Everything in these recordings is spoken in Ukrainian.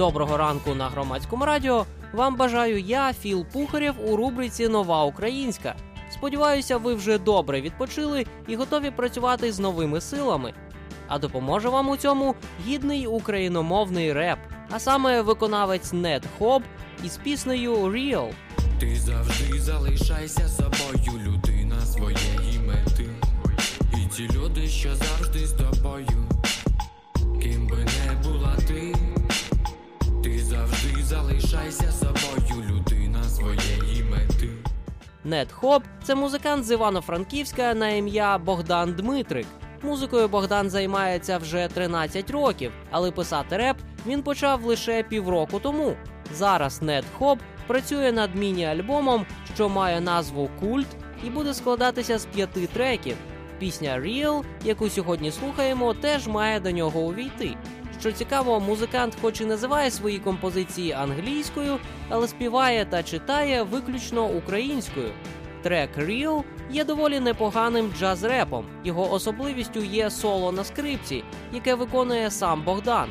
Доброго ранку на громадському радіо. Вам бажаю я, Філ Пухарєв, у рубриці Нова Українська. Сподіваюся, ви вже добре відпочили і готові працювати з новими силами. А допоможе вам у цьому гідний україномовний реп, а саме виконавець Нед Хоб із піснею Real. Ти завжди залишайся собою, людина своєї мети. І ті люди, що завжди з тобою, залишайся собою, людина своєї мети. Нед Хоб це музикант з Івано-Франківська на ім'я Богдан Дмитрик. Музикою Богдан займається вже 13 років, але писати реп він почав лише півроку тому. Зараз Нед Хоб працює над міні-альбомом, що має назву Культ, і буде складатися з п'яти треків. Пісня Real, яку сьогодні слухаємо, теж має до нього увійти. Що цікаво, музикант, хоч і називає свої композиції англійською, але співає та читає виключно українською. Трек Real є доволі непоганим джаз-репом. Його особливістю є соло на скрипці, яке виконує сам Богдан.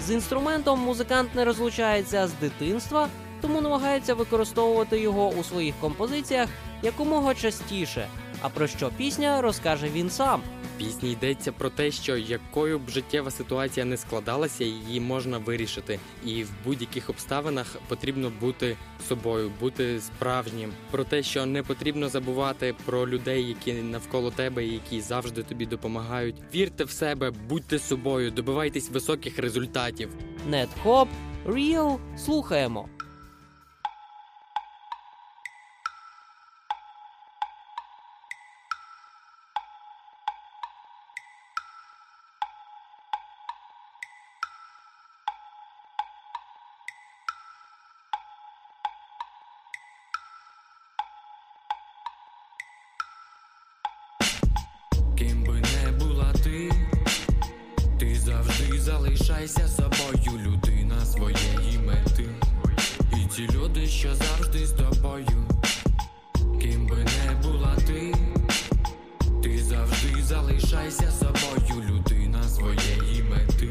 З інструментом музикант не розлучається з дитинства, тому намагається використовувати його у своїх композиціях якомога частіше. А про що пісня розкаже він сам. Пісні йдеться про те, що якою б життєва ситуація не складалася, її можна вирішити, і в будь-яких обставинах потрібно бути собою, бути справжнім. Про те, що не потрібно забувати про людей, які навколо тебе, які завжди тобі допомагають. Вірте в себе, будьте собою, добивайтесь високих результатів. Нед Хоп, Real, слухаємо. Залишайся собою, людина своєї мети. І ті люди, що завжди з тобою, ким би не була ти, ти завжди залишайся собою, людина своєї мети.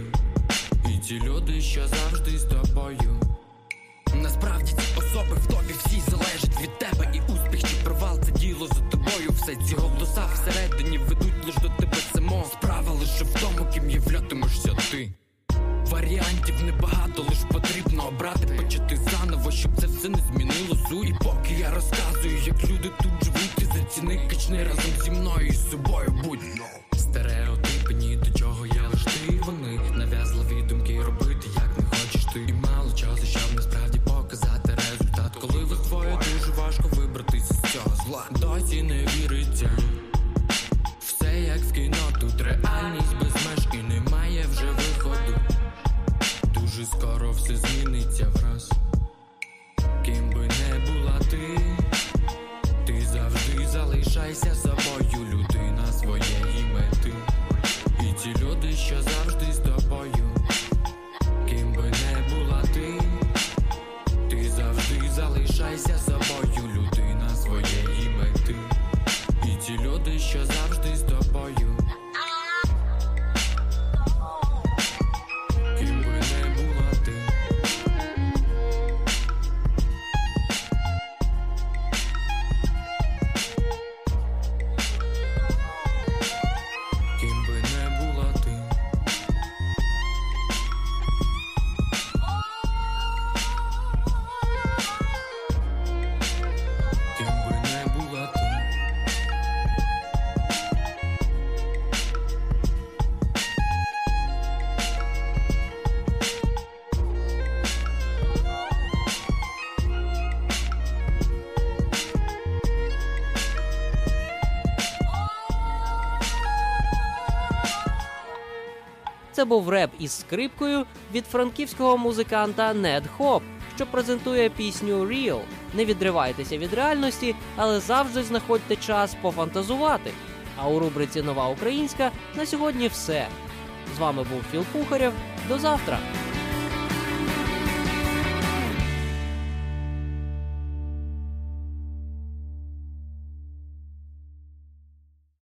І ті люди, що завжди з тобою. Насправді ці особи в тобі всі залежать від тебе І успіх чи провал це діло за тобою Все ці голоса всередині Варіантів небагато, лиш потрібно обрати Почати заново, щоб це все не змінило зу. І поки я розказую, як люди тут живуть Ти заціни качни разом зі мною і з собою будь Стереотипи ні до чого я лиш ти Вони Це був реп із скрипкою від франківського музиканта Нед Хоп, що презентує пісню Real. Не відривайтеся від реальності, але завжди знаходьте час пофантазувати. А у рубриці Нова Українська на сьогодні все. З вами був Філ Пухарєв. До завтра!